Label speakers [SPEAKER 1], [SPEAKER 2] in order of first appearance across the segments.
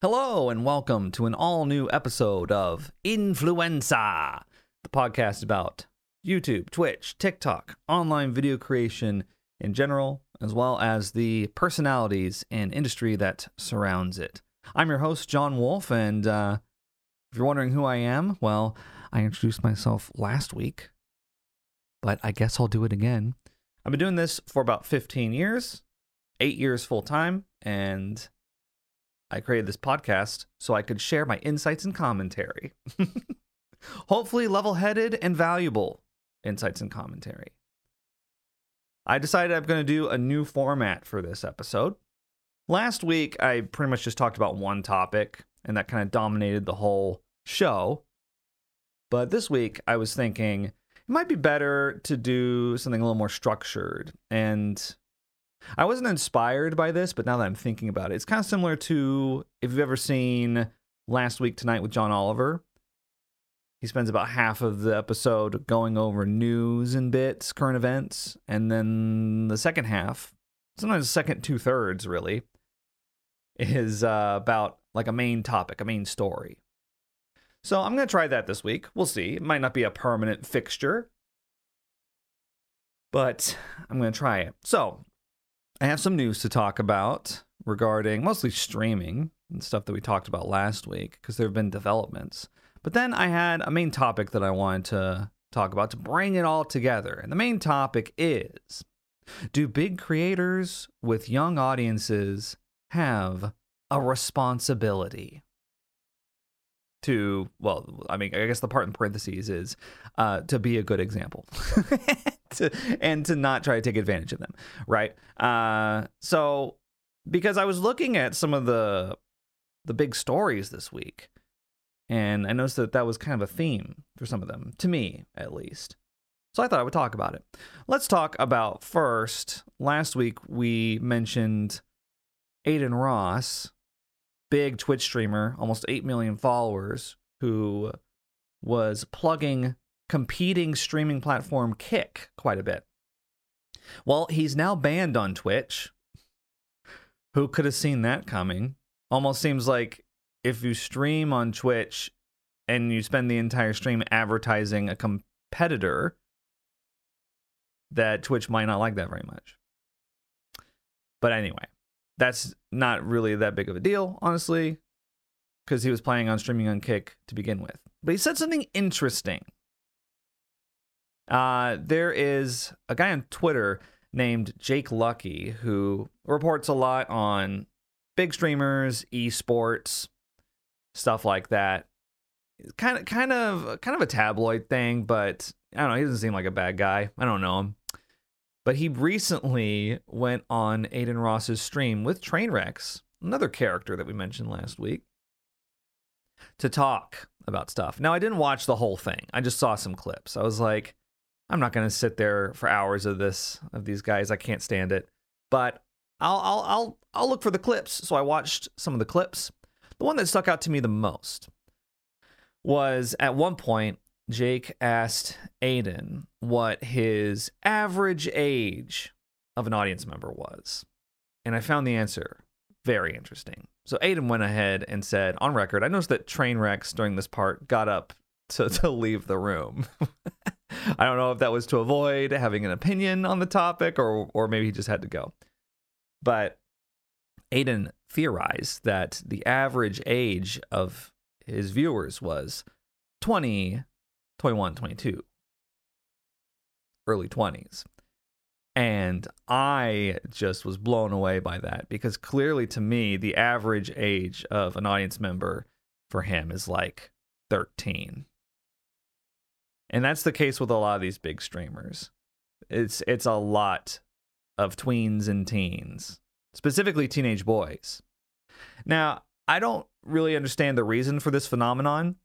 [SPEAKER 1] Hello, and welcome to an all new episode of Influensahhh, the podcast about YouTube, Twitch, TikTok, online video creation in general, as well as the personalities and industry that surrounds it. I'm your host, John Wolf, and uh, if you're wondering who I am, well, I introduced myself last week, but I guess I'll do it again. I've been doing this for about 15 years, eight years full time, and I created this podcast so I could share my insights and commentary. Hopefully, level headed and valuable insights and commentary. I decided I'm going to do a new format for this episode. Last week, I pretty much just talked about one topic, and that kind of dominated the whole show. But this week, I was thinking it might be better to do something a little more structured and I wasn't inspired by this, but now that I'm thinking about it, it's kind of similar to if you've ever seen Last Week Tonight with John Oliver. He spends about half of the episode going over news and bits, current events, and then the second half, sometimes the second two thirds really, is uh, about like a main topic, a main story. So I'm going to try that this week. We'll see. It might not be a permanent fixture, but I'm going to try it. So I have some news to talk about regarding mostly streaming and stuff that we talked about last week because there have been developments. But then I had a main topic that I wanted to talk about to bring it all together. And the main topic is Do big creators with young audiences have a responsibility? To, well, I mean, I guess the part in parentheses is uh, to be a good example. to, and to not try to take advantage of them, right? Uh, so because I was looking at some of the the big stories this week, and I noticed that that was kind of a theme for some of them, to me at least. So I thought I would talk about it. Let's talk about first. Last week we mentioned Adin Ross, big Twitch streamer, almost 8 million followers, who was plugging competing streaming platform Kick quite a bit. Well, he's now banned on Twitch. Who could have seen that coming? Almost seems like if you stream on Twitch and you spend the entire stream advertising a competitor, that Twitch might not like that very much. But anyway, that's not really that big of a deal, honestly, because he was planning on streaming on Kick to begin with. But he said something interesting uh, there is a guy on Twitter named Jake Lucky who reports a lot on big streamers, esports, stuff like that. Kind of, kind of, kind of a tabloid thing, but I don't know. He doesn't seem like a bad guy. I don't know him, but he recently went on Adin Ross's stream with Trainwrecks, another character that we mentioned last week, to talk about stuff. Now, I didn't watch the whole thing. I just saw some clips. I was like, I'm not going to sit there for hours of this of these guys. I can't stand it. But I'll I'll I'll I'll look for the clips. So I watched some of the clips. The one that stuck out to me the most was at one point Jake asked Adin what his average age of an audience member was. And I found the answer very interesting. So Adin went ahead and said, on record, I noticed that Trainwrecks during this part got up to, to leave the room. I don't know if that was to avoid having an opinion on the topic or or maybe he just had to go. But Adin theorized that the average age of his viewers was 20, 21, 22, early 20s. And I just was blown away by that because clearly to me, the average age of an audience member for him is like 13. And that's the case with a lot of these big streamers. It's it's a lot of tweens and teens, specifically teenage boys. Now, I don't really understand the reason for this phenomenon,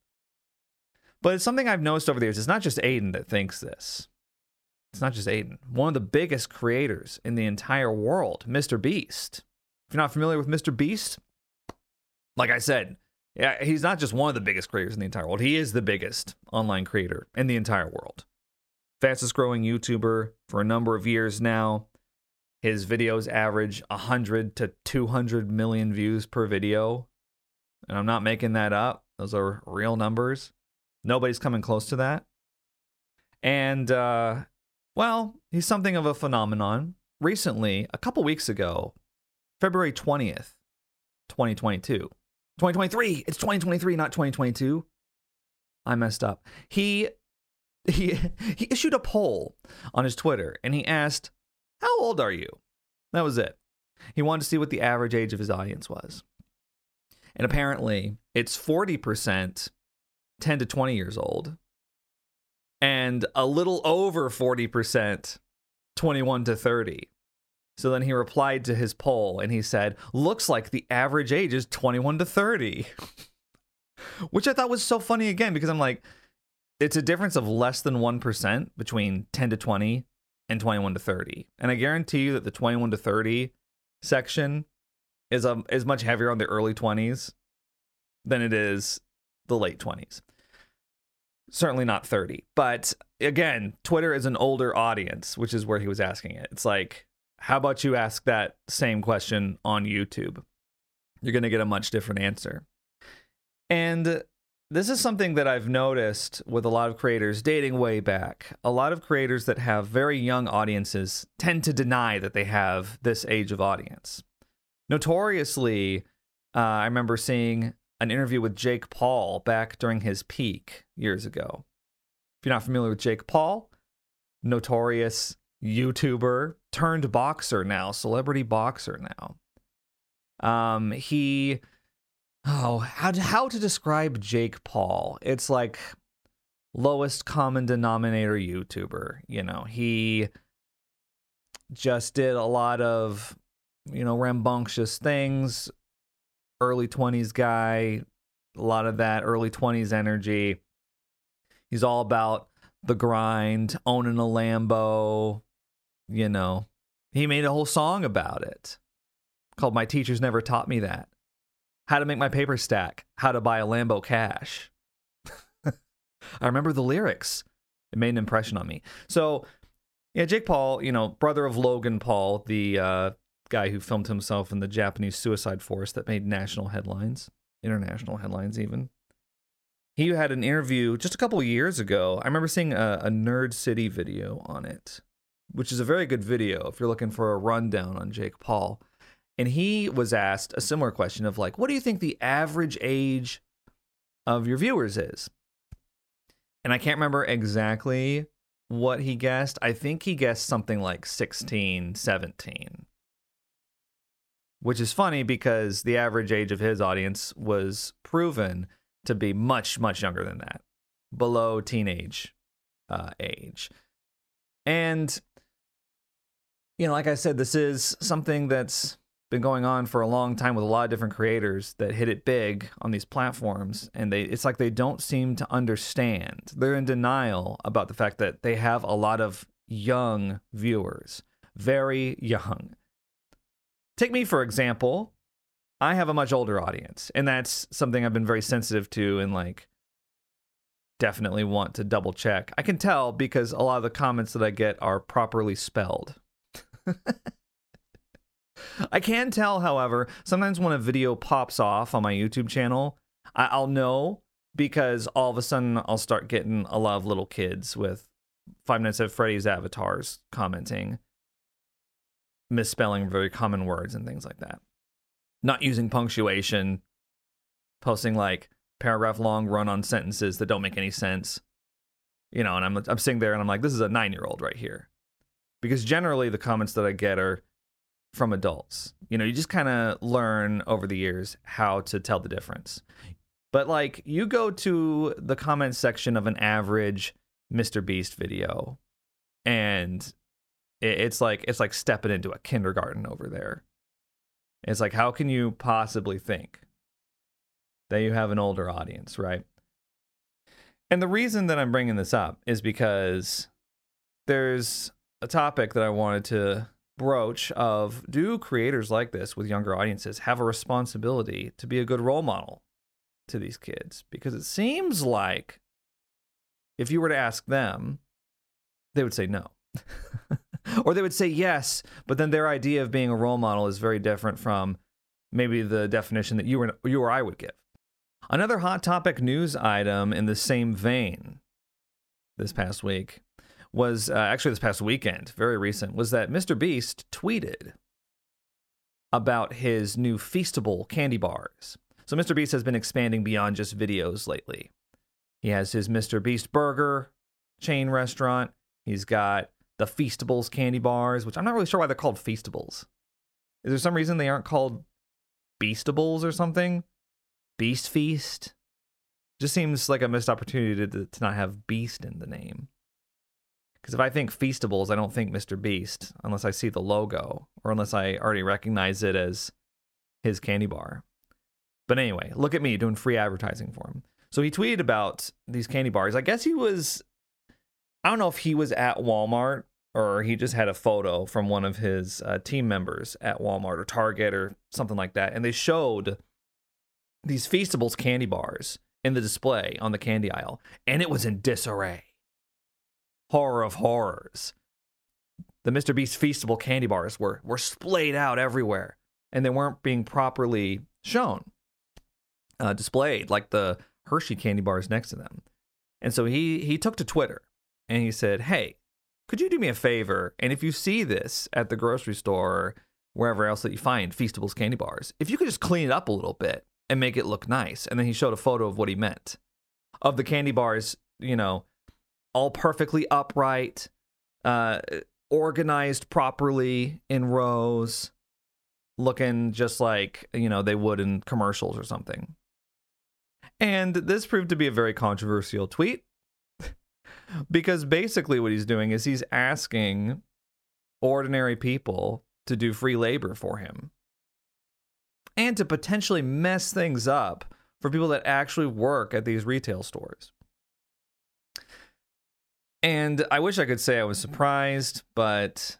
[SPEAKER 1] but it's something I've noticed over the years. It's not just Adin that thinks this. It's not just Adin. One of the biggest creators in the entire world, Mr. Beast. If you're not familiar with Mr. Beast, like I said, yeah, he's not just one of the biggest creators in the entire world. He is the biggest online creator in the entire world. Fastest growing YouTuber for a number of years now. His videos average 100 to 200 million views per video. and I'm not making that up. Those are real numbers. Nobody's coming close to that. And, uh, well, he's something of a phenomenon. Recently, a couple weeks ago, February 20th, 2022. 2023. It's 2023, not 2022. I messed up. He he he issued a poll on his Twitter and he asked, "How old are you?" That was it. He wanted to see what the average age of his audience was. And apparently, it's 40% 10 to 20 years old and a little over 40% 21 to 30. So then he replied to his poll and he said, Looks like the average age is 21 to 30. Which I thought was so funny again because I'm like, it's a difference of less than 1% between 10 to 20 and 21 to 30. And I guarantee you that the 21 to 30 section is um, is much heavier on the early 20s than it is the late 20s. Certainly not 30. But again, Twitter is an older audience, which is where he was asking it. It's like, how about you ask that same question on YouTube? You're going to get a much different answer. And this is something that I've noticed with a lot of creators dating way back. A lot of creators that have very young audiences tend to deny that they have this age of audience. Notoriously, uh, I remember seeing an interview with Jake Paul back during his peak years ago. If you're not familiar with Jake Paul, notorious YouTuber turned boxer now, celebrity boxer now. Um, he, oh, how to, how to describe Jake Paul? It's like lowest common denominator YouTuber. You know, he just did a lot of, you know, rambunctious things. Early 20s guy, a lot of that early 20s energy. He's all about the grind, owning a Lambo, you know. He made a whole song about it called My Teachers Never Taught Me That. How to make my paper stack, how to buy a Lambo cash. I remember the lyrics. It made an impression on me. So, yeah, Jake Paul, you know, brother of Logan Paul, the uh, guy who filmed himself in the Japanese suicide forest that made national headlines, international headlines even. He had an interview just a couple years ago. I remember seeing a, a Nerd City video on it, which is a very good video if you're looking for a rundown on Jake Paul. And he was asked a similar question of like, what do you think the average age of your viewers is? And I can't remember exactly what he guessed. I think he guessed something like 16, 17. Which is funny because the average age of his audience was proven to be much, much younger than that, below teenage uh, age. And, you know, like I said, this is something that's been going on for a long time with a lot of different creators that hit it big on these platforms and they it's like they don't seem to understand. They're in denial about the fact that they have a lot of young viewers, very young. Take me for example. I have a much older audience, and that's something I've been very sensitive to and like definitely want to double check. I can tell because a lot of the comments that I get are properly spelled. I can tell, however, sometimes when a video pops off on my YouTube channel, I- will know because all of a sudden I'll start getting a lot of little kids with Five Nights at Freddy's avatars commenting, misspelling very common words and things like that, not using punctuation, posting like paragraph long run on sentences that don't make any sense. You know, and I'm I'm sitting there and I'm like, this is a nine year old right here, because generally the comments that I get are from adults. You know, you just kind of learn over the years how to tell the difference. But like you go to the comment section of an average Mr. Beast video and it's like it's like stepping into a kindergarten over there. It's like how can you possibly think that you have an older audience, right? And the reason that I'm bringing this up is because there's a topic that I wanted to broach of do creators like this with younger audiences have a responsibility to be a good role model to these kids? Because it seems like if you were to ask them they would say no. Or they would say yes but then their idea of being a role model is very different from maybe the definition that you or you or I would give. Another hot topic news item in the same vein this past week was uh, actually this past weekend, very recent, was that Mr. Beast tweeted about his new Feastable candy bars. So Mr. Beast has been expanding beyond just videos lately. He has his Mr. Beast burger chain restaurant. He's got the Feastables candy bars, which I'm not really sure why they're called Feastables. Is there some reason they aren't called Beastables or something? Beast Feast? Just seems like a missed opportunity to, to not have Beast in the name. Because if I think Feastables, I don't think Mr. Beast unless I see the logo or unless I already recognize it as his candy bar. But anyway, look at me doing free advertising for him. So he tweeted about these candy bars. I guess he was, I don't know if he was at Walmart or he just had a photo from one of his uh, team members at Walmart or Target or something like that. And they showed these Feastables candy bars in the display on the candy aisle, and it was in disarray. Horror of horrors. The Mr. Beast Feastable candy bars were, were splayed out everywhere, and they weren't being properly shown, uh, displayed like the Hershey candy bars next to them. And so he, he took to Twitter and he said, Hey, could you do me a favor? And if you see this at the grocery store or wherever else that you find Feastables candy bars, if you could just clean it up a little bit and make it look nice. And then he showed a photo of what he meant of the candy bars, you know, all perfectly upright, uh, organized properly in rows, looking just like, you know, they would in commercials or something. And this proved to be a very controversial tweet because basically what he's doing is he's asking ordinary people to do free labor for him and to potentially mess things up for people that actually work at these retail stores. And I wish I could say I was surprised, but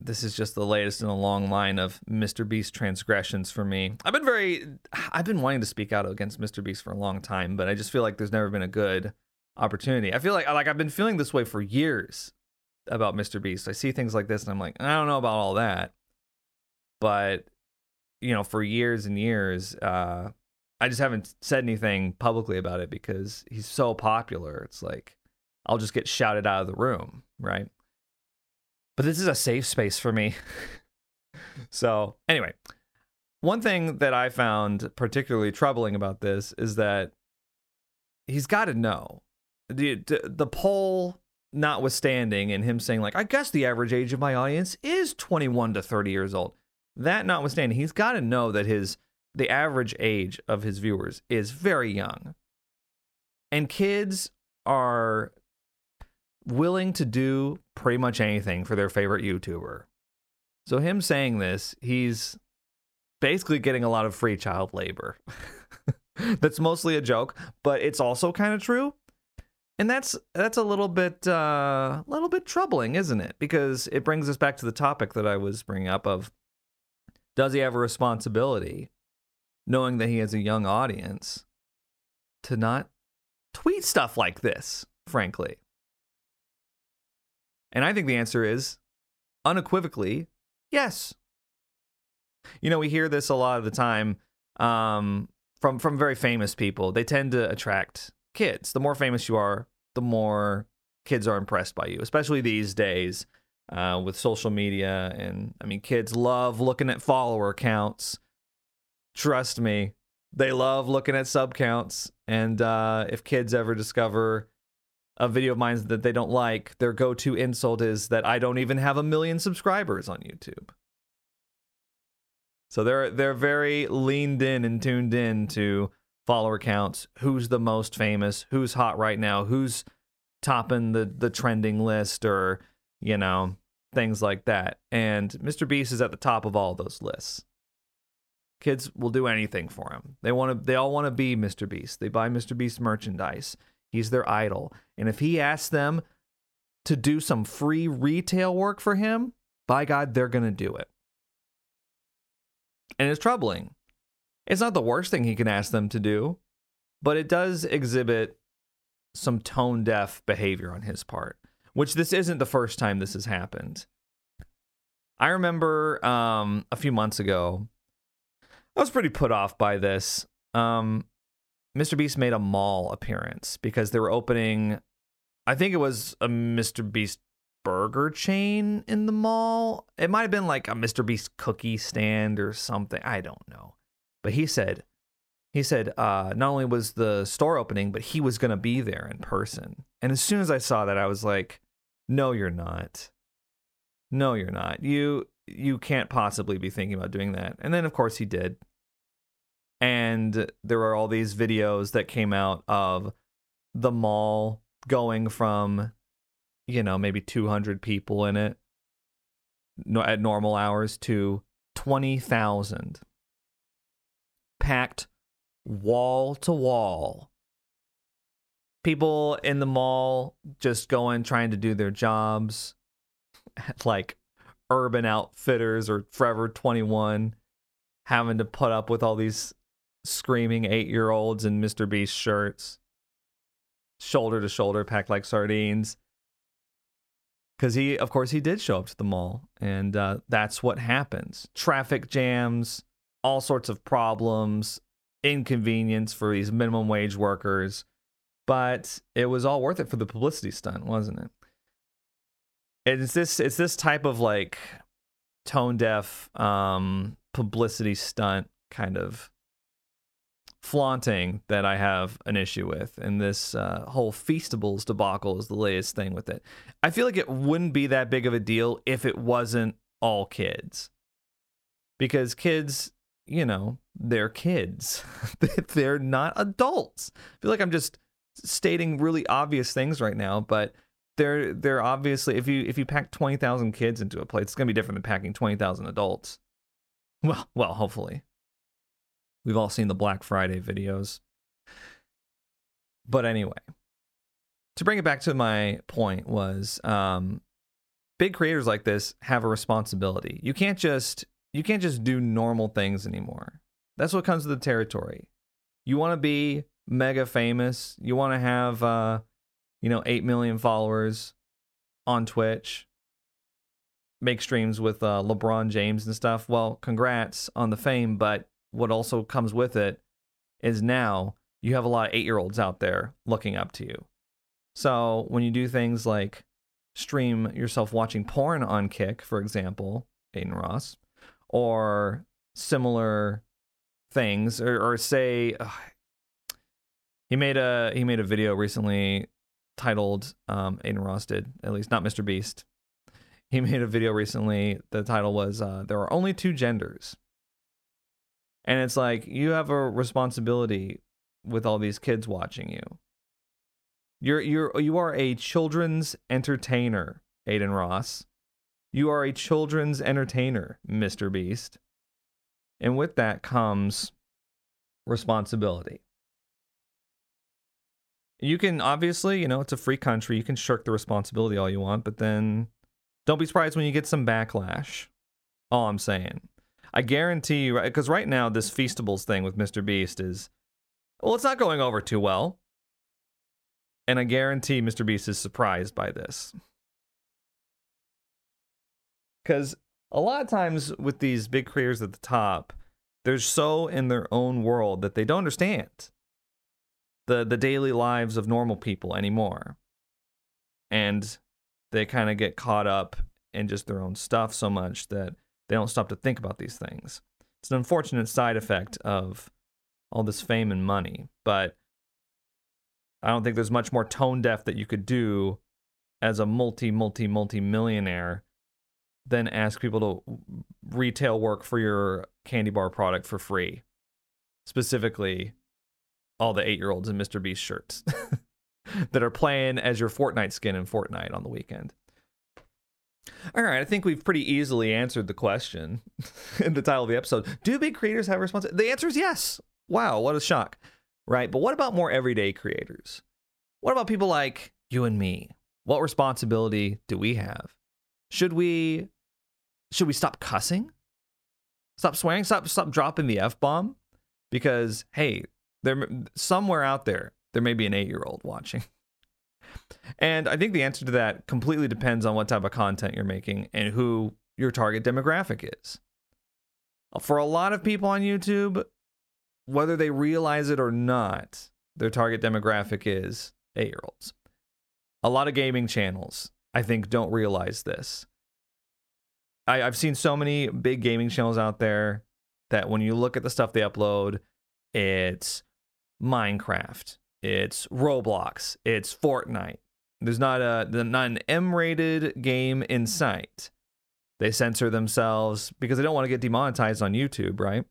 [SPEAKER 1] this is just the latest in a long line of Mr. Beast transgressions for me. I've been very I've been wanting to speak out against Mr. Beast for a long time, but I just feel like there's never been a good opportunity. I feel like like I've been feeling this way for years about Mr. Beast. I see things like this and I'm like, I don't know about all that. But you know, for years and years, uh, I just haven't said anything publicly about it because he's so popular. It's like I'll just get shouted out of the room, right? But this is a safe space for me. so, anyway, one thing that I found particularly troubling about this is that he's got to know the the poll notwithstanding and him saying like I guess the average age of my audience is 21 to 30 years old. That notwithstanding, he's got to know that his the average age of his viewers is very young. And kids are willing to do pretty much anything for their favorite YouTuber. So him saying this, he's basically getting a lot of free child labor. that's mostly a joke, but it's also kind of true. And that's that's a little bit uh, a little bit troubling, isn't it? Because it brings us back to the topic that I was bringing up of does he have a responsibility, knowing that he has a young audience, to not tweet stuff like this, frankly? And I think the answer is unequivocally yes. You know, we hear this a lot of the time um, from from very famous people. They tend to attract kids. The more famous you are, the more kids are impressed by you, especially these days uh, with social media. And I mean, kids love looking at follower counts. Trust me, they love looking at sub counts. And uh, if kids ever discover a video of mine that they don't like, their go to insult is that I don't even have a million subscribers on YouTube. So they're they're very leaned in and tuned in to follower counts, who's the most famous, who's hot right now, who's topping the the trending list or, you know, things like that. And Mr. Beast is at the top of all those lists. Kids will do anything for him. They want to they all want to be Mr. Beast. They buy Mr. Beast merchandise. He's their idol. And if he asks them to do some free retail work for him, by God, they're going to do it. And it's troubling. It's not the worst thing he can ask them to do, but it does exhibit some tone deaf behavior on his part which this isn't the first time this has happened. I remember um, a few months ago, I was pretty put off by this. Um, Mr. Beast made a mall appearance because they were opening, I think it was a Mr. Beast burger chain in the mall. It might have been like a Mr. Beast cookie stand or something. I don't know. But he said, he said, uh, not only was the store opening, but he was going to be there in person. And as soon as I saw that, I was like, no, you're not. No, you're not. You, you can't possibly be thinking about doing that. And then, of course, he did. And there were all these videos that came out of the mall going from you know, maybe 200 people in it at normal hours to 20,000 packed wall to wall. People in the mall just going trying to do their jobs like Urban Outfitters or Forever 21 having to put up with all these screaming 8-year-olds in Mr. Beast shirts shoulder to shoulder packed like sardines because he, of course, he did show up to the mall, and uh, that's what happens. Traffic jams, all sorts of problems, inconvenience for these minimum wage workers, but it was all worth it for the publicity stunt, wasn't it? It's this, it's this type of like tone deaf um, publicity stunt kind of flaunting that I have an issue with. And this uh, whole Feastables debacle is the latest thing with it. I feel like it wouldn't be that big of a deal if it wasn't all kids. Because kids, you know, they're kids. they're not adults. I feel like I'm just stating really obvious things right now, but they're they're obviously if you if you pack 20,000 kids into a place, it's going to be different than packing 20,000 adults. Well, well, hopefully. We've all seen the Black Friday videos. But anyway, to bring it back to my point was um, big creators like this have a responsibility. You can't just you can't just do normal things anymore. That's what comes with the territory. You want to be mega famous. You want to have uh, you know, 8 million followers on Twitch. Make streams with uh, LeBron James and stuff. Well, congrats on the fame, but what also comes with it is now you have a lot of eight year olds out there looking up to you. So when you do things like stream yourself watching porn on Kick, for example, Adin Ross, or similar things, or, or say ugh, he made a he made a video recently titled um, Adin Ross did at least not Mr. Beast. He made a video recently. The title was uh, "There are only two genders." And it's like you have a responsibility with all these kids watching you. You're you're you are a children's entertainer, Adin Ross. You are a children's entertainer, Mr. Beast. And with that comes responsibility. You can obviously, you know, it's a free country. You can shirk the responsibility all you want, but then don't be surprised when you get some backlash. All I'm saying. I guarantee you, because right now this Feastables thing with Mr. Beast is, well, it's not going over too well. And I guarantee Mr. Beast is surprised by this. Because a lot of times with these big creators at the top, they're so in their own world that they don't understand the, the daily lives of normal people anymore. And they kind of get caught up in just their own stuff so much that they don't stop to think about these things. It's an unfortunate side effect of all this fame and money, but I don't think there's much more tone deaf that you could do as a multi, multi, multi millionaire than ask people to retail work for your candy bar product for free. Specifically, all the eight year olds in Mr. Beast shirts that are playing as your Fortnite skin in Fortnite on the weekend. All right, I think we've pretty easily answered the question in the title of the episode. Do big creators have responsibility? The answer is yes. Wow, what a shock. Right, but what about more everyday creators? What about people like you and me? What responsibility do we have? Should we should we stop cussing? Stop swearing? Stop stop dropping the F bomb? Because hey, there somewhere out there there may be an 8-year-old watching. And I think the answer to that completely depends on what type of content you're making and who your target demographic is. For a lot of people on YouTube, whether they realize it or not, their target demographic is eight year olds. A lot of gaming channels, I think, don't realize this. I, I've seen so many big gaming channels out there that when you look at the stuff they upload, it's Minecraft, it's Roblox, it's Fortnite. There's not a not an M-rated game in sight. They censor themselves because they don't want to get demonetized on YouTube, right?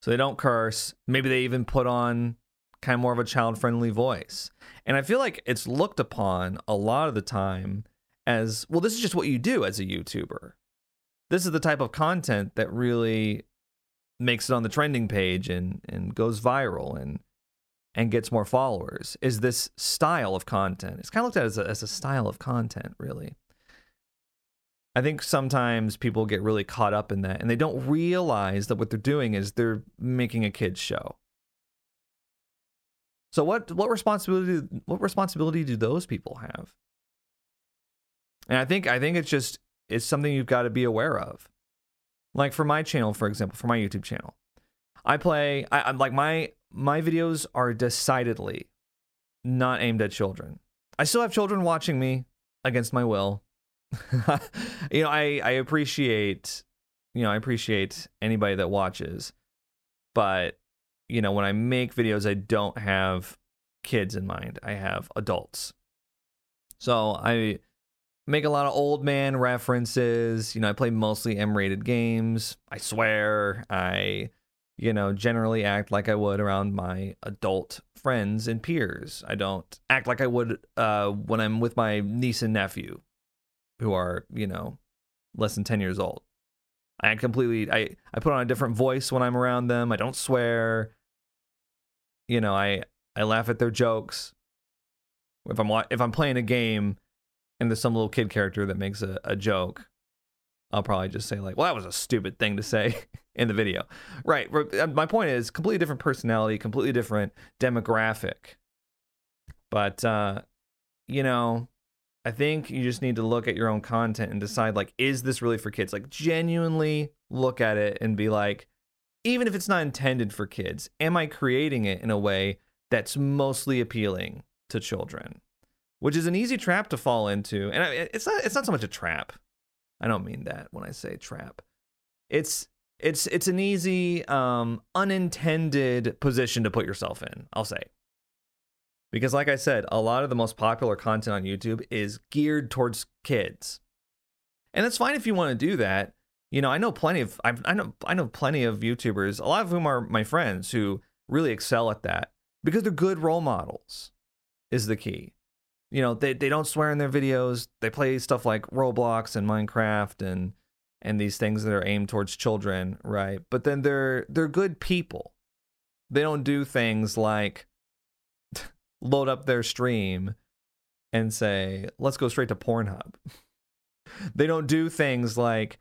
[SPEAKER 1] So they don't curse. Maybe they even put on kind of more of a child-friendly voice. And I feel like it's looked upon a lot of the time as, well, this is just what you do as a YouTuber. This is the type of content that really makes it on the trending page and and goes viral and and gets more followers is this style of content. It's kind of looked at as a, as a style of content, really. I think sometimes people get really caught up in that and they don't realize that what they're doing is they're making a kids show. So what what responsibility what responsibility do those people have? And I think I think it's just it's something you've got to be aware of. Like for my channel, for example, for my YouTube channel, I play. I, I'm like my my videos are decidedly not aimed at children. I still have children watching me against my will. you know, I I appreciate you know I appreciate anybody that watches, but you know when I make videos, I don't have kids in mind. I have adults. So I make a lot of old man references. You know, I play mostly M rated games. I swear. I, you know, generally act like I would around my adult friends and peers. I don't act like I would uh, when I'm with my niece and nephew, who are, you know, less than 10 years old. I completely, I, I put on a different voice when I'm around them. I don't swear. You know, I, I laugh at their jokes. If I'm if I'm playing a game, and there's some little kid character that makes a, a joke, I'll probably just say like, "Well, that was a stupid thing to say in the video." Right. Uh, my point is completely different personality, completely different demographic. But uh, you know, I think you just need to look at your own content and decide like, is this really for kids? Like, genuinely look at it and be like, even if it's not intended for kids, am I creating it in a way that's mostly appealing to children? which is an easy trap to fall into. And it's not it's not so much a trap. I don't mean that when I say trap. It's it's it's an easy um unintended position to put yourself in, I'll say. Because like I said, a lot of the most popular content on YouTube is geared towards kids. And that's fine if you want to do that. You know, I know plenty of I've, I know I know plenty of YouTubers, a lot of whom are my friends who really excel at that because they're good role models is the key you know they, they don't swear in their videos. They play stuff like roblox and minecraft and and these things that are aimed towards children right? But then they're they're good people. They don't do things like load up their stream and say let's go straight to pornhub. They don't do things like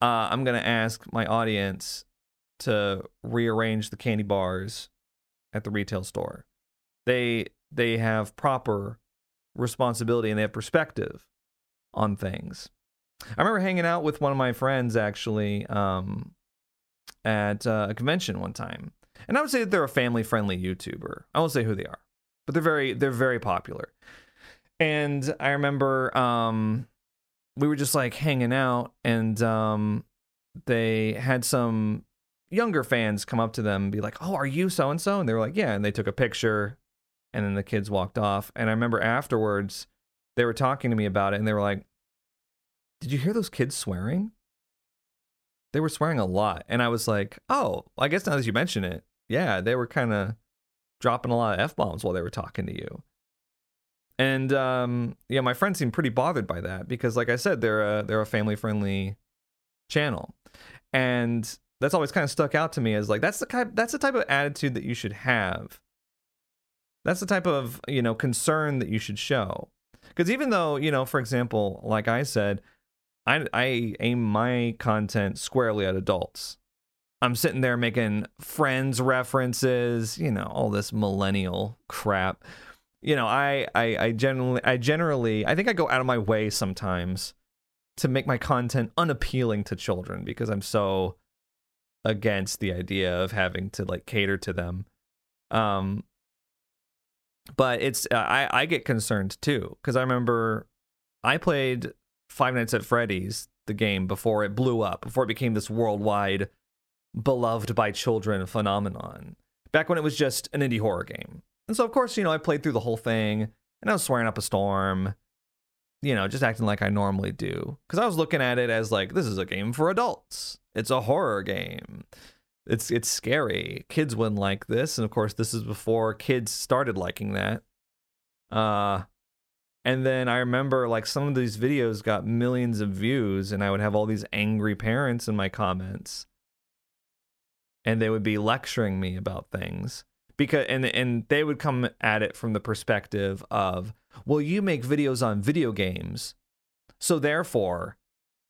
[SPEAKER 1] uh, i'm going to ask my audience to rearrange the candy bars at the retail store. They they have proper responsibility and they have perspective on things. I remember hanging out with one of my friends actually um, at uh, a convention one time, and I would say that they're a family-friendly YouTuber. I won't say who they are, but they're very they're very popular. And I remember um, we were just like hanging out, and um, they had some younger fans come up to them and be like, "Oh, are you so and so?" And they were like, "Yeah," and they took a picture and then the kids walked off. And I remember afterwards, they were talking to me about it, and they were like, "Did you hear those kids swearing?" They were swearing a lot, and I was like, "Oh, I guess now that you mention it, yeah, they were kind of dropping a lot of f bombs while they were talking to you." And um, yeah, my friends seemed pretty bothered by that because, like I said, they're a they're a family friendly channel, and that's always kind of stuck out to me as like that's the kind that's the type of attitude that you should have that's the type of, you know, concern that you should show. Because even though, you know, for example, like I said, I, I aim my content squarely at adults. I'm sitting there making friends references, you know, all this millennial crap. You know, I, I, I generally, I generally, I think I go out of my way sometimes to make my content unappealing to children because I'm so against the idea of having to like cater to them. Um, but it's uh, I I get concerned too because I remember I played Five Nights at Freddy's the game before it blew up before it became this worldwide beloved by children phenomenon back when it was just an indie horror game. And so of course you know I played through the whole thing and I was swearing up a storm you know just acting like I normally do because I was looking at it as like this is a game for adults. It's a horror game it's it's scary. Kids wouldn't like this, and of course, this is before kids started liking that. Uh, and then I remember like some of these videos got millions of views, and I would have all these angry parents in my comments, and they would be lecturing me about things because and and they would come at it from the perspective of, well, you make videos on video games, so therefore,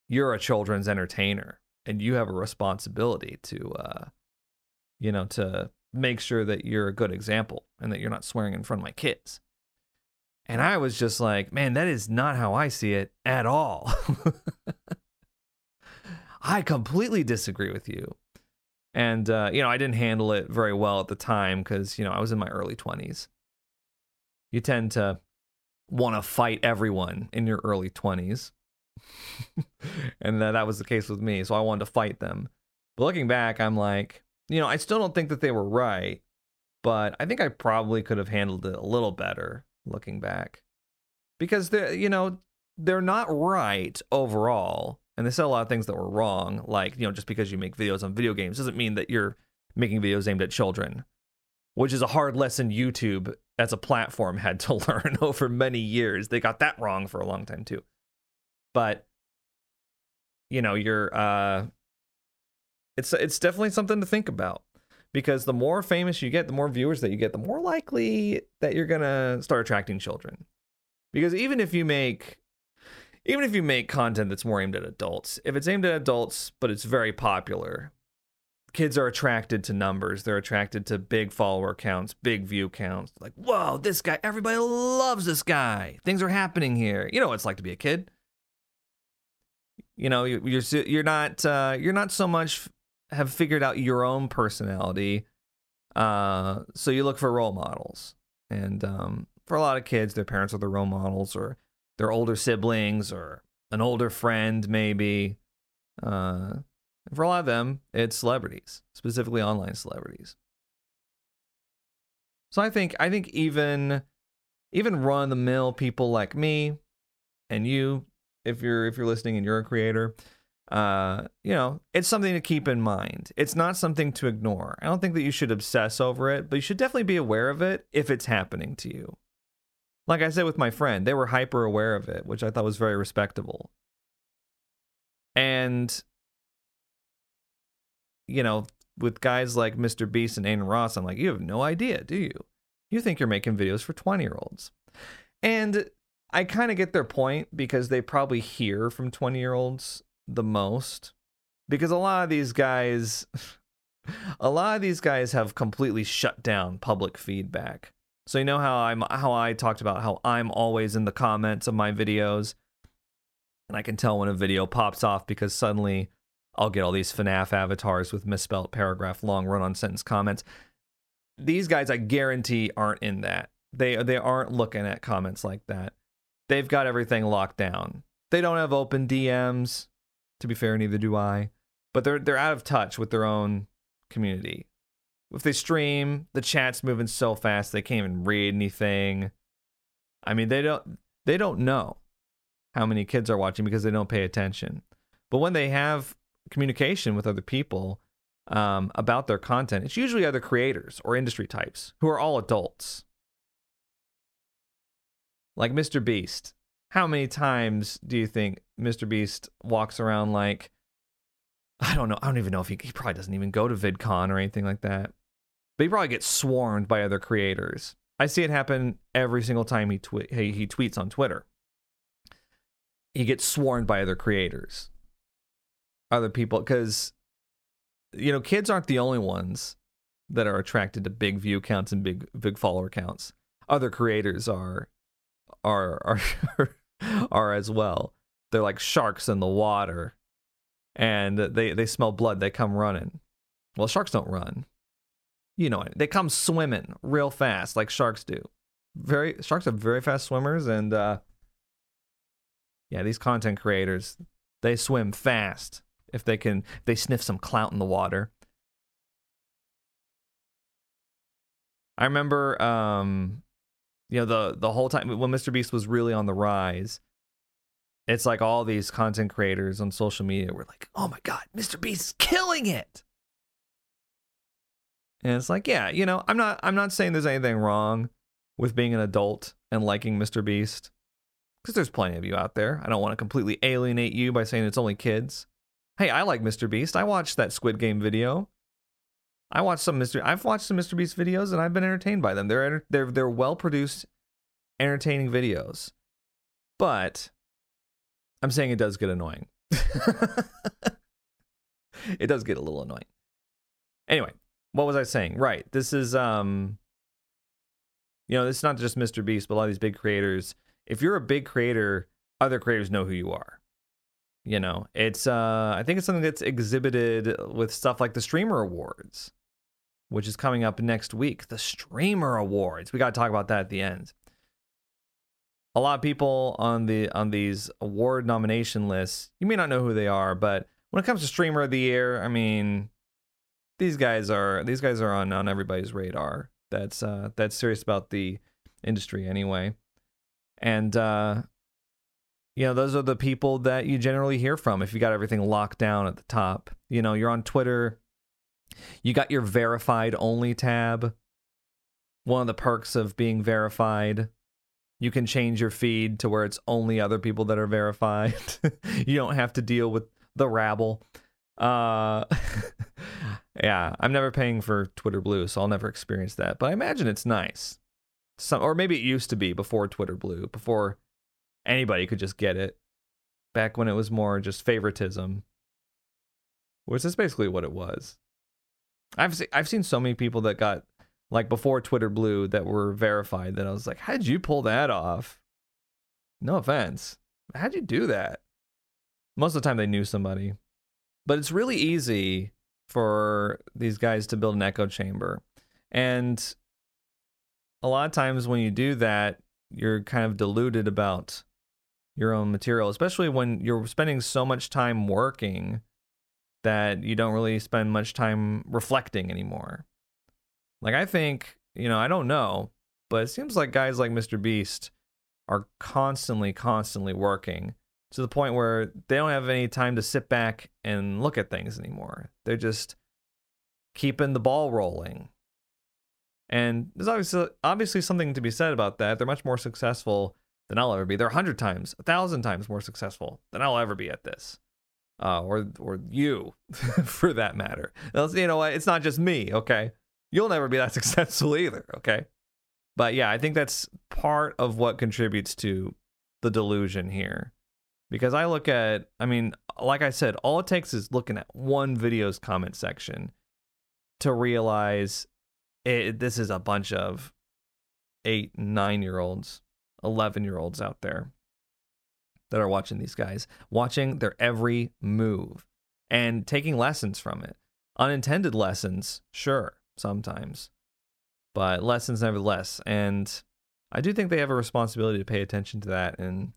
[SPEAKER 1] you're a children's entertainer and you have a responsibility to uh you know to make sure that you're a good example and that you're not swearing in front of my kids. And i was just like man that is not how i see it at all. I completely disagree with you. And uh, you know i didn't handle it very well at the time because you know i was in my early 20s you tend to want to fight everyone in your early 20s and that, that was the case with me. So I wanted to fight them. But looking back, I'm like, you know, I still don't think that they were right, but I think I probably could have handled it a little better looking back. Because they're, you know, they're not right overall. And they said a lot of things that were wrong. Like, you know, just because you make videos on video games doesn't mean that you're making videos aimed at children, which is a hard lesson YouTube as a platform had to learn over many years. They got that wrong for a long time too but you know you're uh it's it's definitely something to think about because the more famous you get the more viewers that you get the more likely that you're gonna start attracting children. Because even if you make even if you make content that's more aimed at adults if it's aimed at adults but it's very popular kids are attracted to numbers they're attracted to big follower counts big view counts like whoa this guy everybody loves this guy. Things are happening here. You know what it's like to be a kid you know, you're you're not uh, you're not so much have figured out your own personality. Uh, so you look for role models, and um, for a lot of kids, their parents are the role models, or their older siblings, or an older friend, maybe. Uh, for a lot of them, it's celebrities, specifically online celebrities. So I think I think even even run the mill people like me and you if you're if you're listening and you're a creator uh you know it's something to keep in mind. It's not something to ignore. I don't think that you should obsess over it but you should definitely be aware of it if it's happening to you. Like i said with my friend they were hyper aware of it which i thought was very respectable. And you know with guys like mr beast and Adin ross i'm like you have no idea do you? You think you're making videos for 20 year olds and I kind of get their point because they probably hear from 20 year olds the most. Because a lot of these guys, a lot of these guys have completely shut down public feedback. So you know how I'm how I talked about how I'm always in the comments of my videos, and I can tell when a video pops off because suddenly I'll get all these FNAF avatars with misspelled paragraph long run on sentence comments. These guys, I guarantee, aren't in that. They they aren't looking at comments like that they've got everything locked down. They don't have open DMs. To be fair, neither do I. But they're they're out of touch with their own community. If they stream, the chat's moving so fast they can't even read anything. I mean, they don't they don't know how many kids are watching because they don't pay attention. But when they have communication with other people um, about their content, it's usually other creators or industry types who are all adults like Mr. Beast. How many times do you think Mr. Beast walks around like I don't know. I don't even know if he, he probably doesn't even go to VidCon or anything like that. But he probably gets swarmed by other creators. I see it happen every single time he twi- he, he tweets on Twitter. He gets swarmed by other creators, other people, because you know kids aren't the only ones that are attracted to big view counts and big big follower counts. Other creators are are are are as well. They're like sharks in the water, and they they smell blood. They come running. Well, sharks don't run. You know. They come swimming real fast like sharks do. Very sharks are very fast swimmers and uh yeah, these content creators, they swim fast if they can if they sniff some clout in the water. I remember um you know the the whole time when Mr. Beast was really on the rise, it's like all these content creators on social media were like, "Oh my god, Mr. Beast is killing it." And it's like, yeah, you know, I'm not I'm not saying there's anything wrong with being an adult and liking Mr. Beast. Because there's plenty of you out there. I don't want to completely alienate you by saying it's only kids. Hey, I like Mr. Beast. I watched that Squid Game video. I watched some Mr. I've watched some Mr. Beast videos and I've been entertained by them. They're they're they're well produced, entertaining videos. But I'm saying it does get annoying. it does get a little annoying. Anyway, what was I saying? Right. This is um you know, this is not just Mr. Beast, but a lot of these big creators. If you're a big creator, other creators know who you are. You know, it's uh I think it's something that's exhibited with stuff like the streamer awards, which is coming up next week. The streamer awards. We got to talk about that at the end. A lot of people on the on these award nomination lists, you may not know who they are, but when it comes to streamer of the year, I mean, these guys are these guys are on on everybody's radar. That's uh that's serious about the industry anyway. And uh you know, those are the people that you generally hear from if you got everything locked down at the top. You know, you're on Twitter, you got your verified only tab. One of the perks of being verified, you can change your feed to where it's only other people that are verified. you don't have to deal with the rabble. Uh yeah, I'm never paying for Twitter Blue, so I'll never experience that. But I imagine it's nice. Some or maybe it used to be before Twitter Blue, before anybody could just get it. Back when it was more just favoritism. Which is basically what it was. I've se- I've seen so many people that got like before Twitter Blue that were verified that I was like, how'd you pull that off? No offense. How'd you do that? Most of the time they knew somebody. But it's really easy for these guys to build an echo chamber. And a lot of times when you do that, you're kind of deluded about your own material, especially when you're spending so much time working that you don't really spend much time reflecting anymore. Like, I think, you know, I don't know, but it seems like guys like Mr. Beast are constantly, constantly working to the point where they don't have any time to sit back and look at things anymore. They're just keeping the ball rolling. And there's obviously obviously something to be said about that. They're much more successful than I'll ever be. They're a hundred times, a thousand times more successful than I'll ever be at this, uh, or or you, for that matter. You know what? It's not just me. Okay, you'll never be that successful either. Okay, but yeah, I think that's part of what contributes to the delusion here because I look at, I mean, like I said, all it takes is looking at one video's comment section to realize it, this is a bunch of eight, nine year olds, 11 year olds out there that are watching these guys, watching their every move and taking lessons from it. Unintended lessons, sure, sometimes, but lessons nevertheless. And I do think they have a responsibility to pay attention to that and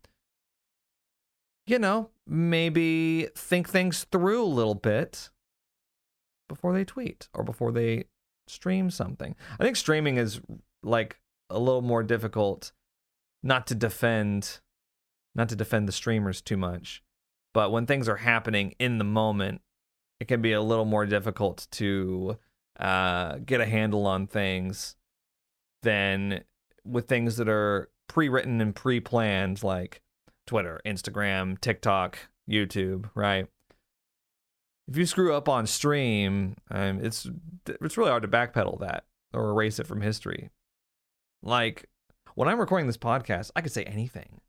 [SPEAKER 1] you know, maybe think things through a little bit before they tweet or before they stream something. I think streaming is like a little more difficult not to defend not to defend the streamers too much. But when things are happening in the moment, it can be a little more difficult to uh, get a handle on things than with things that are pre-written and pre-planned like Twitter, Instagram, TikTok, YouTube, right? If you screw up on stream, um, it's it's really hard to backpedal that or erase it from history. Like when I'm recording this podcast, I could say anything,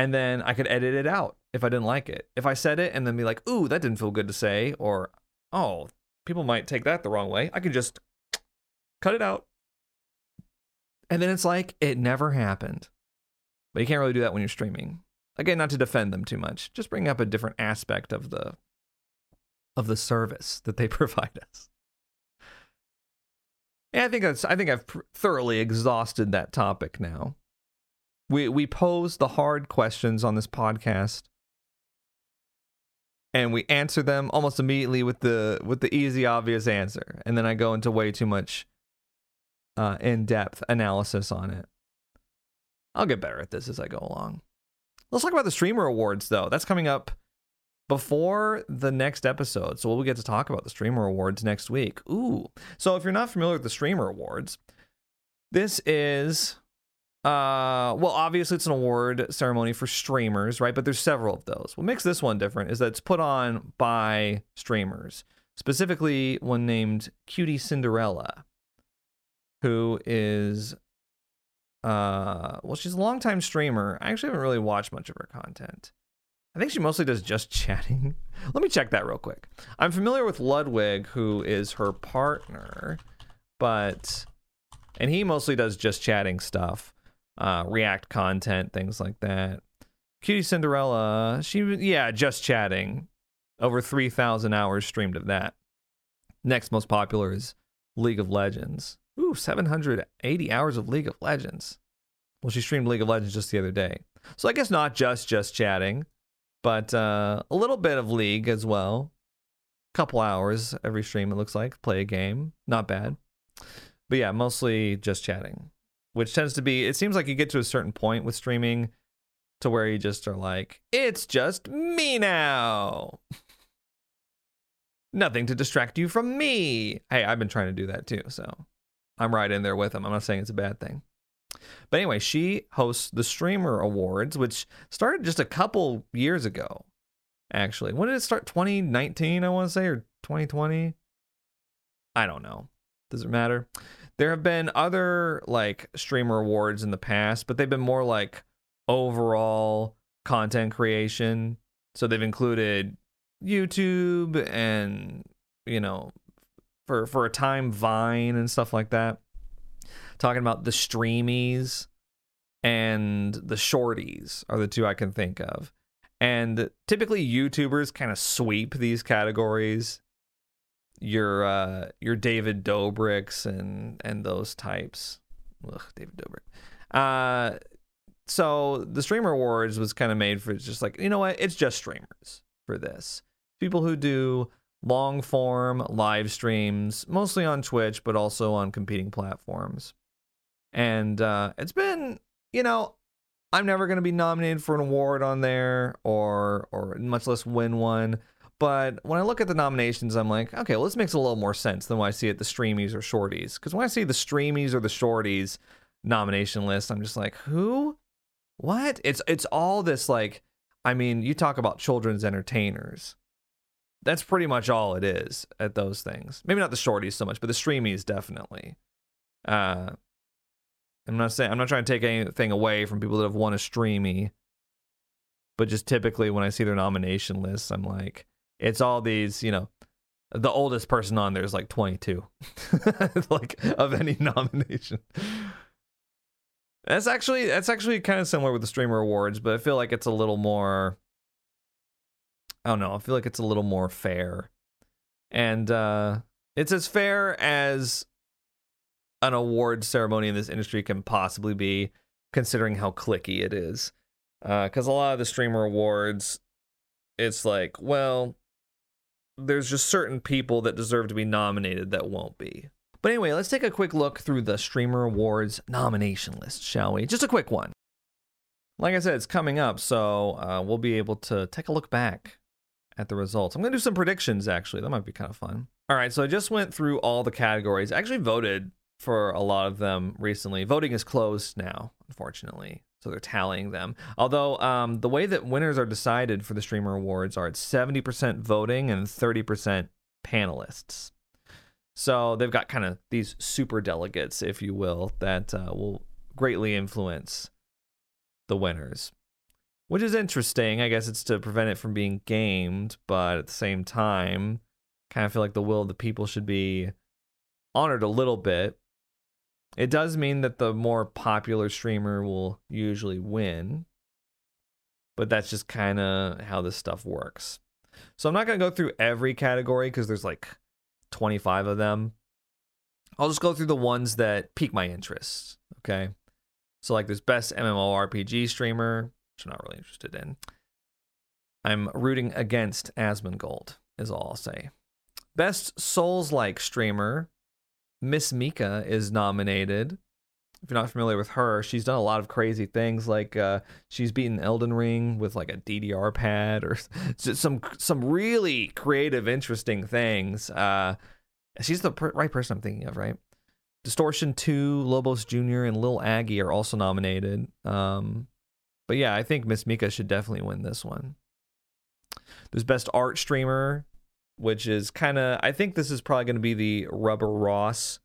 [SPEAKER 1] and then I could edit it out if I didn't like it. If I said it and then be like, "Ooh, that didn't feel good to say," or "Oh, people might take that the wrong way," I could just cut it out, and then it's like it never happened. But you can't really do that when you're streaming. Again, not to defend them too much, just bring up a different aspect of the of the service that they provide us. And I think that's I think I've thoroughly exhausted that topic now. We we pose the hard questions on this podcast and we answer them almost immediately with the with the easy obvious answer and then I go into way too much uh, in-depth analysis on it. I'll get better at this as I go along. Let's talk about the streamer awards though. That's coming up before the next episode. So we'll get to talk about the Streamer Awards next week. Ooh. So if you're not familiar with the Streamer Awards, this is uh well obviously it's an award ceremony for streamers right? But there's several of those. What makes this one different is that it's put on by streamers specifically one named QTCinderella who is uh well she's a longtime streamer. I actually haven't really watched much of her content. I think she mostly does just chatting. Let me check that real quick. I'm familiar with Ludwig, who is her partner, but and he mostly does just chatting stuff, uh, React content, things like that. QTCinderella, she yeah, just chatting. Over 3,000 hours streamed of that. Next most popular is League of Legends. Ooh, 780 hours of League of Legends. Well, she streamed League of Legends just the other day. So I guess not just just chatting but uh, a little bit of League as well. Couple hours every stream, it looks like. Play a game. Not bad. But yeah, mostly just chatting, which tends to be, it seems like you get to a certain point with streaming to where you just are like, it's just me now. Nothing to distract you from me. Hey, I've been trying to do that too, so I'm right in there with them. I'm not saying it's a bad thing. But anyway, she hosts the Streamer Awards, which started just a couple years ago. Actually, when did it start? 2019, I want to say, or 2020? I don't know. Does it matter? There have been other like streamer awards in the past, but they've been more like overall content creation. So they've included YouTube and you know for for a time Vine and stuff like that talking about the streamies and the shorties are the two I can think of. And typically YouTubers kind of sweep these categories. Your uh your David Dobrik's and and those types. Ugh, David Dobrik. Uh so the streamer awards was kind of made for just like, you know what? It's just streamers for this. People who do long form live streams, mostly on Twitch, but also on competing platforms and uh, it's been you know i'm never going to be nominated for an award on there or or much less win one but when i look at the nominations i'm like okay well this makes a little more sense than when i see it the streamies or shorties. Because when i see the streamies or the shorties nomination list i'm just like who? What? It's it's all this like i mean you talk about children's entertainers. That's pretty much all it is at those things. Maybe not the shorties so much but the streamies definitely. Uh I'm not saying I'm not trying to take anything away from people that have won a streamy, but just typically when I see their nomination lists, I'm like, it's all these, you know, the oldest person on there is like 22, like of any nomination. That's actually that's actually kind of similar with the streamer awards, but I feel like it's a little more. I don't know. I feel like it's a little more fair, and uh, it's as fair as an award ceremony in this industry can possibly be, considering how cliquey it is. Because uh, a lot of the streamer awards, it's like, well, there's just certain people that deserve to be nominated that won't be. But anyway, let's take a quick look through the Streamer Awards nomination list, shall we? Just a quick one. Like I said, it's coming up, so uh, we'll be able to take a look back at the results. I'm going to do some predictions, actually. That might be kind of fun. All right, so I just went through all the categories. I actually voted for a lot of them recently. Voting is closed now, unfortunately. So they're tallying them. Although um, the way that winners are decided for the streamer awards are it's 70% voting and 30% panelists. So they've got kind of these super delegates, if you will, that uh, will greatly influence the winners. Which is interesting. I guess it's to prevent it from being gamed, but at the same time, kind of feel like the will of the people should be honored a little bit it does mean that the more popular streamer will usually win, but that's just kind of how this stuff works. So I'm not going to go through every category because there's like 25 of them. I'll just go through the ones that pique my interest. Okay. So, like this best MMORPG streamer, which I'm not really interested in. I'm rooting against Asmongold, is all I'll say. Best Souls like streamer, Miss Mika is nominated. If you're not familiar with her, she's done a lot of crazy things. Like uh, she's beaten Elden Ring with like a DDR pad, or some some really creative, interesting things. Uh, she's the per- right person I'm thinking of, right? Distortion 2, Lobos Jr., and Lil Aggie are also nominated. Um, but yeah, I think Miss Mika should definitely win this one. There's Best Art Streamer, which is kind of, I think this is probably going to be the Rubber Ross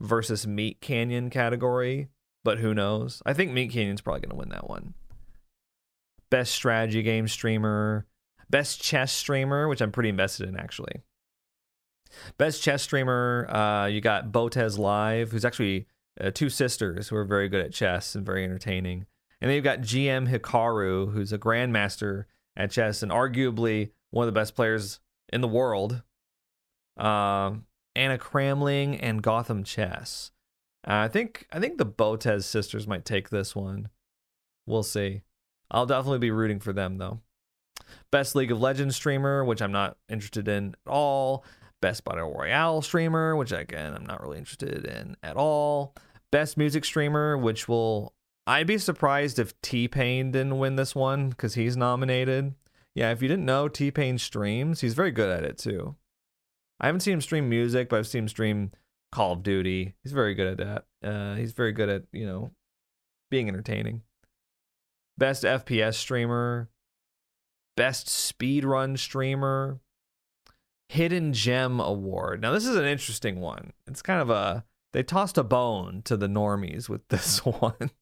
[SPEAKER 1] versus Meat Canyon category, but who knows? I think Meat Canyon's probably going to win that one. Best Strategy Game Streamer, Best Chess Streamer, which I'm pretty invested in actually. Best chess streamer, uh, you got Botez Live, who's actually uh, two sisters who are very good at chess and very entertaining. And then you've got GM Hikaru, who's a grandmaster at chess and arguably one of the best players in the world. Uh, Anna Cramling and Gotham Chess. Uh, I think I think the Botez sisters might take this one. We'll see. I'll definitely be rooting for them though. Best League of Legends streamer, which I'm not interested in at all. Best Battle Royale streamer, which again I'm not really interested in at all. Best music streamer, which will I'd be surprised if T Pain didn't win this one because he's nominated. Yeah, if you didn't know, T Pain streams. He's very good at it too. I haven't seen him stream music, but I've seen him stream Call of Duty. He's very good at that. Uh, he's very good at you know being entertaining. Best FPS streamer, best speedrun streamer, Hidden Gem Award. Now, this is an interesting one. It's kind of a, they tossed a bone to the normies with this one.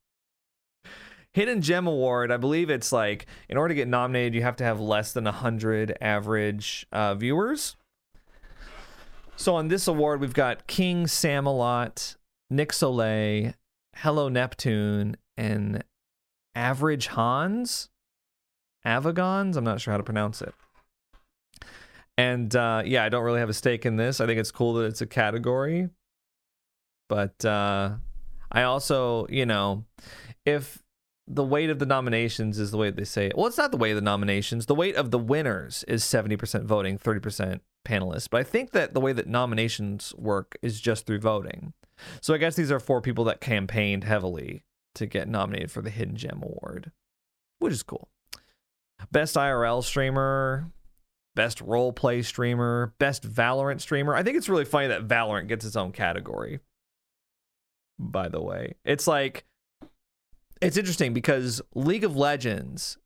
[SPEAKER 1] Hidden Gem Award, I believe it's like, in order to get nominated, you have to have less than 100 average uh, viewers. So on this award, we've got King Samalot, Nick Soleil, Hello Neptune, and Average Hans? Avagons? I'm not sure how to pronounce it. And uh, yeah, I don't really have a stake in this. I think it's cool that it's a category. But uh, I also, you know, if the weight of the nominations is the way they say it. Well, it's not the weight of the nominations. The weight of the winners is 70% voting, 30% panelists. But I think that the way that nominations work is just through voting. So I guess these are four people that campaigned heavily to get nominated for the Hidden Gem Award, which is cool. Best IRL streamer, best role play streamer, best Valorant streamer. I think it's really funny that Valorant gets its own category. By the way, it's like it's interesting because League of Legends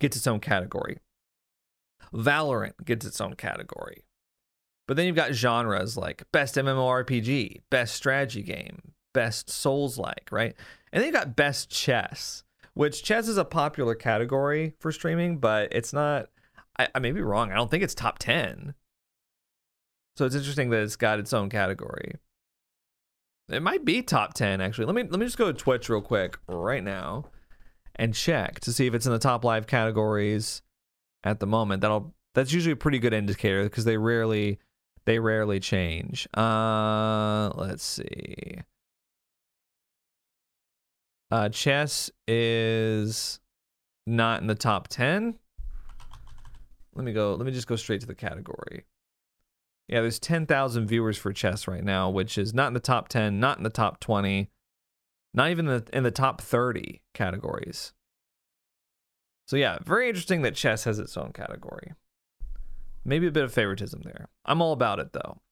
[SPEAKER 1] gets its own category. Valorant gets its own category. But then you've got genres like best MMORPG, best strategy game, best Souls like, right? And then you've got best chess, which chess is a popular category for streaming, but it's not I, I may be wrong. I don't think it's top 10. So it's interesting that it's got its own category. It might be top 10 actually. Let me let me just go to Twitch real quick right now and check to see if it's in the top live categories at the moment. That'll that's usually a pretty good indicator because they rarely they rarely change. Uh let's see. Uh chess is not in the top 10. Let me go. Let me just go straight to the category. Yeah, there's 10,000 viewers for chess right now, which is not in the top 10, not in the top 20, not even in the, in the top 30 categories. So yeah, very interesting that chess has its own category. Maybe a bit of favoritism there. I'm all about it though.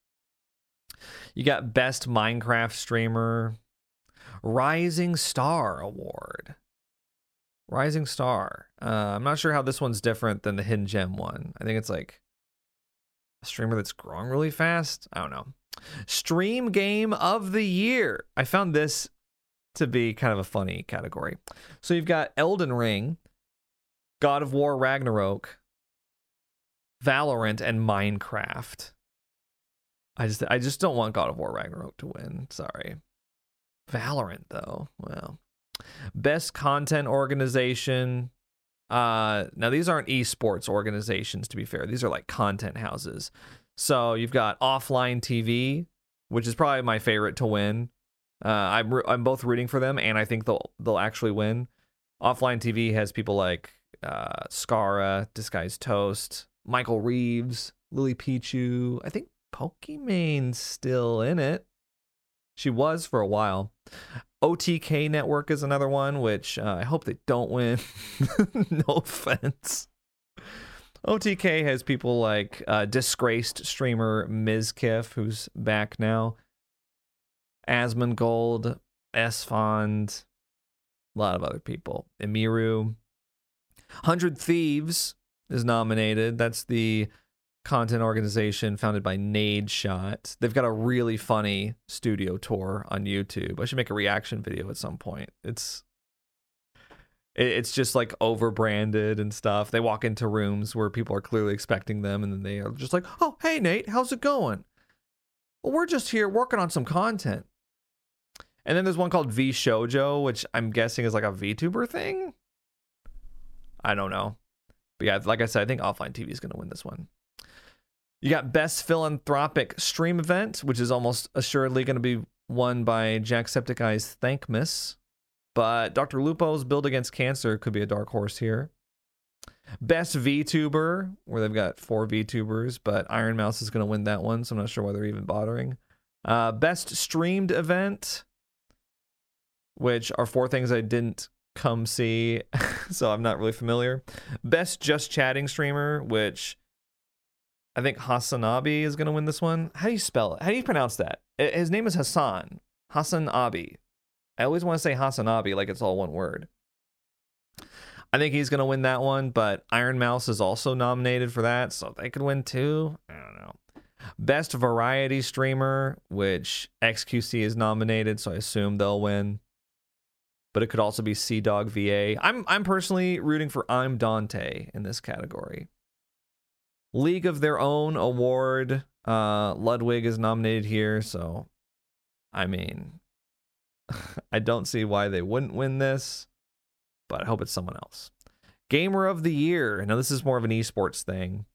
[SPEAKER 1] You got best Minecraft streamer, Rising Star Award. Rising Star. Uh, I'm not sure how this one's different than the Hidden Gem one. I think it's like a streamer that's growing really fast. I don't know. Stream Game of the Year. I found this to be kind of a funny category. So you've got Elden Ring, God of War Ragnarok, Valorant, and Minecraft. I just I just don't want God of War Ragnarok to win. Sorry. Valorant though. Well, Best content organization. Uh, now these aren't esports organizations, to be fair. These are like content houses. So you've got offline TV, which is probably my favorite to win. Uh, I'm I'm both rooting for them, and I think they'll they'll actually win. Offline TV has people like uh, Scarra, Disguised Toast, Michael Reeves, Lily Pichu. I think Pokimane's still in it. She was for a while. OTK Network is another one, which uh, I hope they don't win. no offense. OTK has people like uh, disgraced streamer Mizkif, who's back now. Asmongold, Esfand, a lot of other people. Emiru. 100 Thieves is nominated. That's the content organization founded by Nadeshot. They've got a really funny studio tour on YouTube. I should make a reaction video at some point. It's it's just like over branded and stuff. They walk into rooms where people are clearly expecting them and then they are just like, "Oh, hey Nate, how's it going?" Well, we're just here working on some content. And then there's one called VShojo, which I'm guessing is like a VTuber thing. I don't know. But yeah, like I said, I think offline TV is going to win this one. You got Best Philanthropic Stream Event, which is almost assuredly going to be won by Jacksepticeye's Thankmas. But Dr. Lupo's Build Against Cancer could be a dark horse here. Best VTuber, where they've got four VTubers, but Iron Mouse is going to win that one, so I'm not sure why they're even bothering. Uh, best Streamed Event, which are four things I didn't come see, so I'm not really familiar. Best Just Chatting Streamer, which I think Hasanabi is going to win this one. How do you spell it? How do you pronounce that? His name is Hassan. Hassan Abi. I always want to say Hasanabi like it's all one word. I think he's going to win that one, but Iron Mouse is also nominated for that, so they could win too. I don't know. Best Variety Streamer, which XQC is nominated, so I assume they'll win. But it could also be CDawgVA. I'm I'm personally rooting for ImDontai in this category. League of Their Own award. Uh, Ludwig is nominated here, so I mean, I don't see why they wouldn't win this, but I hope it's someone else. Gamer of the Year. Now this is more of an esports thing.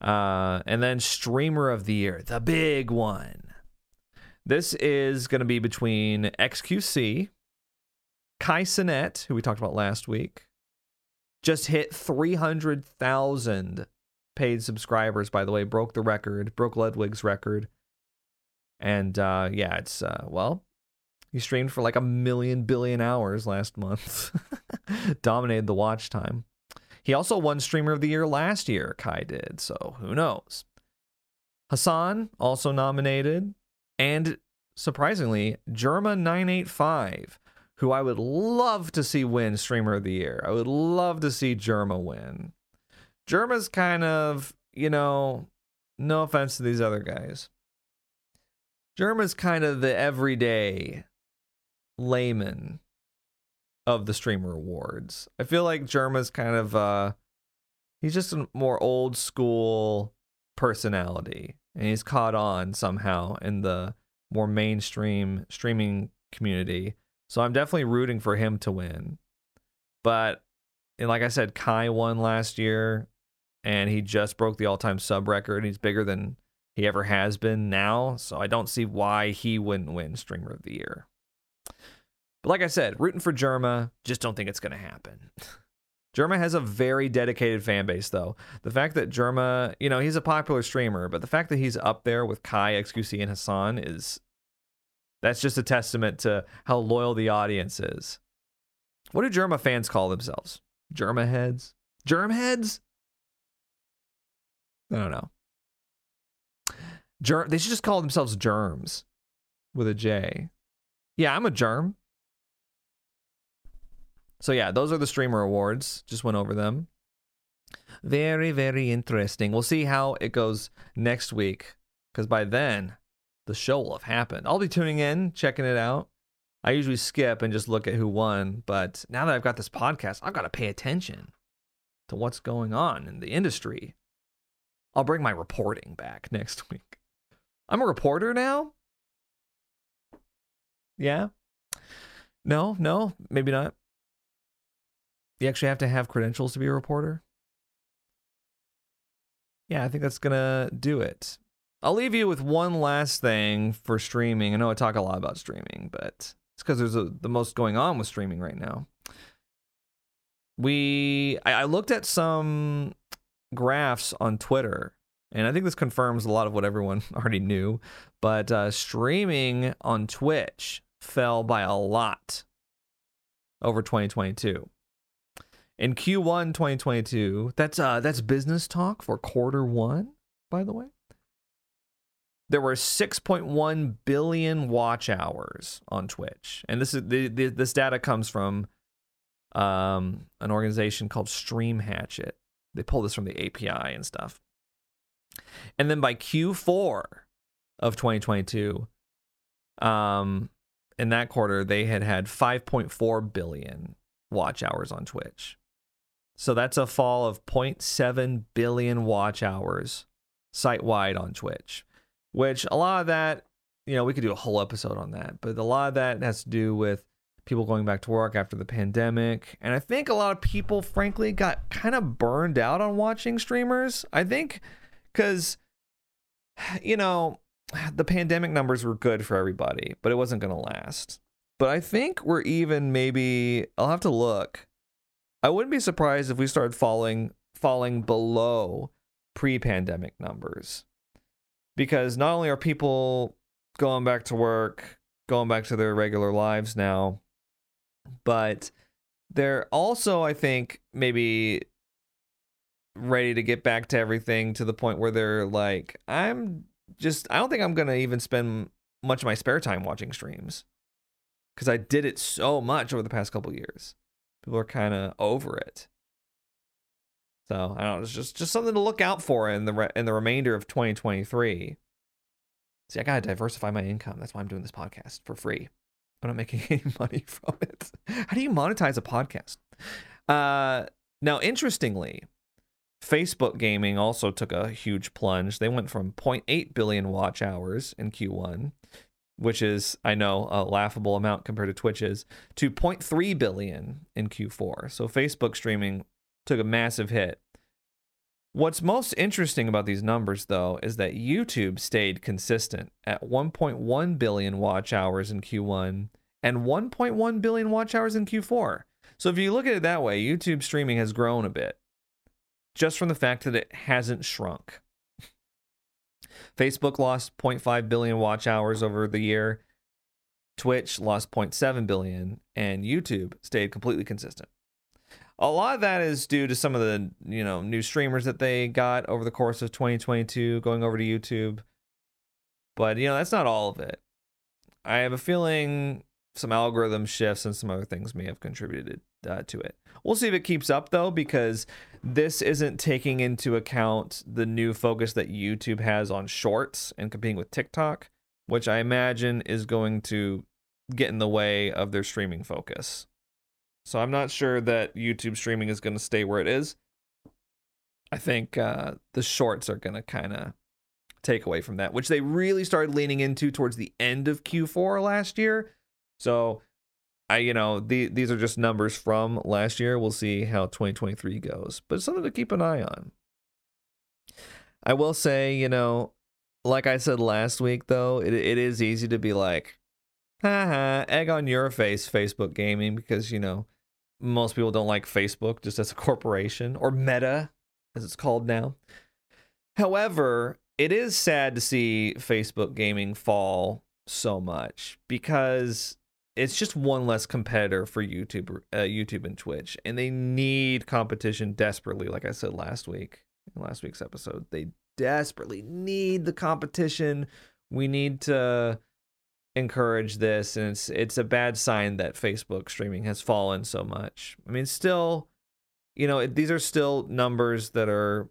[SPEAKER 1] Uh, and then Streamer of the Year, the big one. This is going to be between XQC, Kai Cenat, who we talked about last week, just hit 300,000 paid subscribers, by the way, broke the record, broke Ludwig's record. And uh, yeah, it's, uh, well, he streamed for like a million billion hours last month, dominated the watch time. He also won Streamer of the Year last year, Kai did, so who knows? Hassan also nominated, and surprisingly, Jerma985, who I would love to see win Streamer of the Year. I would love to see Jerma win. Jerma's kind of, you know, no offense to these other guys. Jerma's kind of the everyday layman of the streamer awards. I feel like Jerma's kind of uh he's just a more old school personality and he's caught on somehow in the more mainstream streaming community. So I'm definitely rooting for him to win. But and like I said, Kai won last year and he just broke the all-time sub record. He's bigger than he ever has been now, so I don't see why he wouldn't win Streamer of the Year. But like I said, rooting for Jerma, just don't think it's going to happen. Jerma has a very dedicated fan base, though. The fact that Jerma, you know, he's a popular streamer, but the fact that he's up there with Kai, XQC, and Hassan is that's just a testament to how loyal the audience is. What do Jerma fans call themselves? Jerma heads? Germ heads? I don't know. Germ. They should just call themselves germs with a J. Yeah, I'm a germ. So yeah, those are the streamer awards. Just went over them. Very, very interesting. We'll see how it goes next week. Because by then, the show will have happened. I'll be tuning in, checking it out. I usually skip and just look at who won, but now that I've got this podcast, I've got to pay attention to what's going on in the industry. I'll bring my reporting back next week. I'm a reporter now? Yeah? No, no, maybe not. you actually have to have credentials to be a reporter. Yeah, I think that's gonna do it. I'll leave you with one last thing for streaming. I know I talk a lot about streaming, but it's because there's a, the most going on with streaming right now. We I, I looked at some graphs on Twitter, and I think this confirms a lot of what everyone already knew. But uh, streaming on Twitch fell by a lot over 2022. In Q1 2022, that's uh that's business talk for quarter 1, by the way. There were 6.1 billion watch hours on Twitch. And this is the, the this data comes from um an organization called Stream Hatchet. They pull this from the API and stuff. And then by Q4 of 2022, um in that quarter they had had 5.4 billion watch hours on Twitch. So that's a fall of 0.7 billion watch hours site wide on Twitch, which a lot of that, you know, we could do a whole episode on that, but a lot of that has to do with people going back to work after the pandemic. And I think a lot of people, frankly, got kind of burned out on watching streamers. I think because, you know, the pandemic numbers were good for everybody, but it wasn't going to last. But I think we're even maybe, I'll have to look I wouldn't be surprised if we started falling falling below pre-pandemic numbers. Because not only are people going back to work, going back to their regular lives now, but they're also, I think, maybe ready to get back to everything to the point where they're like, I'm just, I don't think I'm going to even spend much of my spare time watching streams because I did it so much over the past couple years people are kind of over it. So I don't know. It's just just something to look out for in the re- in the remainder of 2023. See, I gotta diversify my income. That's why I'm doing this podcast for free. I'm not making any money from it. How do you monetize a podcast? Uh, now, interestingly, Facebook gaming also took a huge plunge. They went from 0.8 billion watch hours in Q1 which is I know a laughable amount compared to Twitch's, to 0.3 billion in Q4. So Facebook streaming took a massive hit. What's most interesting about these numbers though is that YouTube stayed consistent at 1.1 billion watch hours in Q1 and 1.1 billion watch hours in Q4. So if you look at it that way, YouTube streaming has grown a bit just from the fact that it hasn't shrunk. Facebook lost 0.5 billion watch hours over the year. Twitch lost 0.7 billion and YouTube stayed completely consistent. A lot of that is due to some of the, you know, new streamers that they got over the course of 2022 going over to YouTube. But, you know, that's not all of it. I have a feeling some algorithm shifts and some other things may have contributed uh, to it. We'll see if it keeps up though, because this isn't taking into account the new focus that YouTube has on shorts and competing with TikTok, which I imagine is going to get in the way of their streaming focus. So I'm not sure that YouTube streaming is going to stay where it is. I think uh, the shorts are going to kind of take away from that, which they really started leaning into towards the end of Q4 last year. So I you know the, these are just numbers from last year. We'll see how 2023 goes, but it's something to keep an eye on. I will say, you know, like I said last week, though, it it is easy to be like, haha, egg on your face, Facebook gaming, because you know most people don't like Facebook just as a corporation or Meta, as it's called now. However, it is sad to see Facebook gaming fall so much because it's just one less competitor for YouTube, uh, YouTube and Twitch, and they need competition desperately. Like I said last week, in last week's episode, they desperately need the competition. We need to encourage this, and it's it's a bad sign that Facebook streaming has fallen so much. I mean, still, you know, these are still numbers that are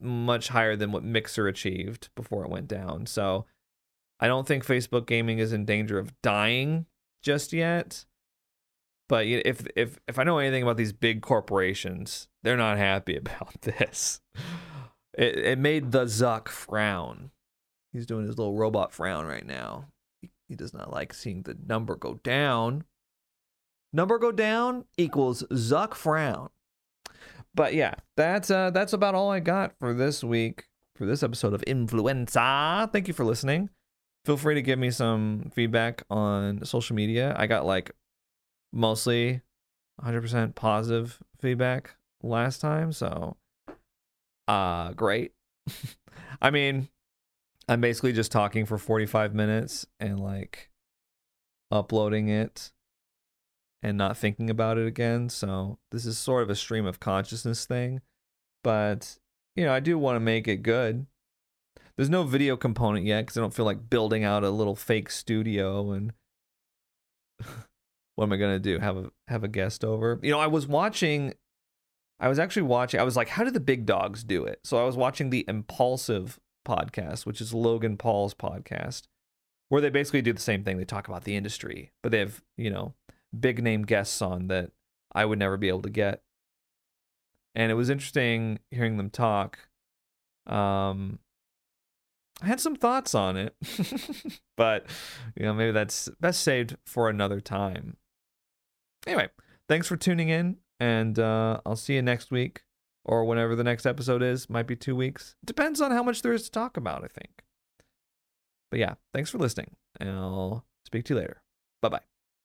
[SPEAKER 1] much higher than what Mixer achieved before it went down. So. I don't think Facebook gaming is in danger of dying just yet. But if if if I know anything about these big corporations, they're not happy about this. It it made the Zuck frown. He's doing his little robot frown right now. He, does not like seeing the number go down. Number go down equals Zuck frown. But yeah, that's uh that's about all I got for this week for this episode of Influensahhh. Thank you for listening. Feel free to give me some feedback on social media. I got like mostly 100% positive feedback last time, so uh great. I mean, I'm basically just talking for 45 minutes and like uploading it and not thinking about it again. So this is sort of a stream of consciousness thing. But, you know, I do want to make it good. There's no video component yet because I don't feel like building out a little fake studio and what am I gonna do? Have a have a guest over? You know, I was watching I was actually watching I was like, how did the big dogs do it? So I was watching the Impulsive podcast, which is Logan Paul's podcast, where they basically do the same thing. They talk about the industry, but they have, you know, big name guests on that I would never be able to get. And it was interesting hearing them talk. Um, I had some thoughts on it, but you know maybe that's best saved for another time. Anyway, thanks for tuning in, and uh, I'll see you next week or whenever the next episode is. Might be two weeks. Depends on how much there is to talk about. I think. But yeah, thanks for listening, and I'll speak to you later. Bye bye.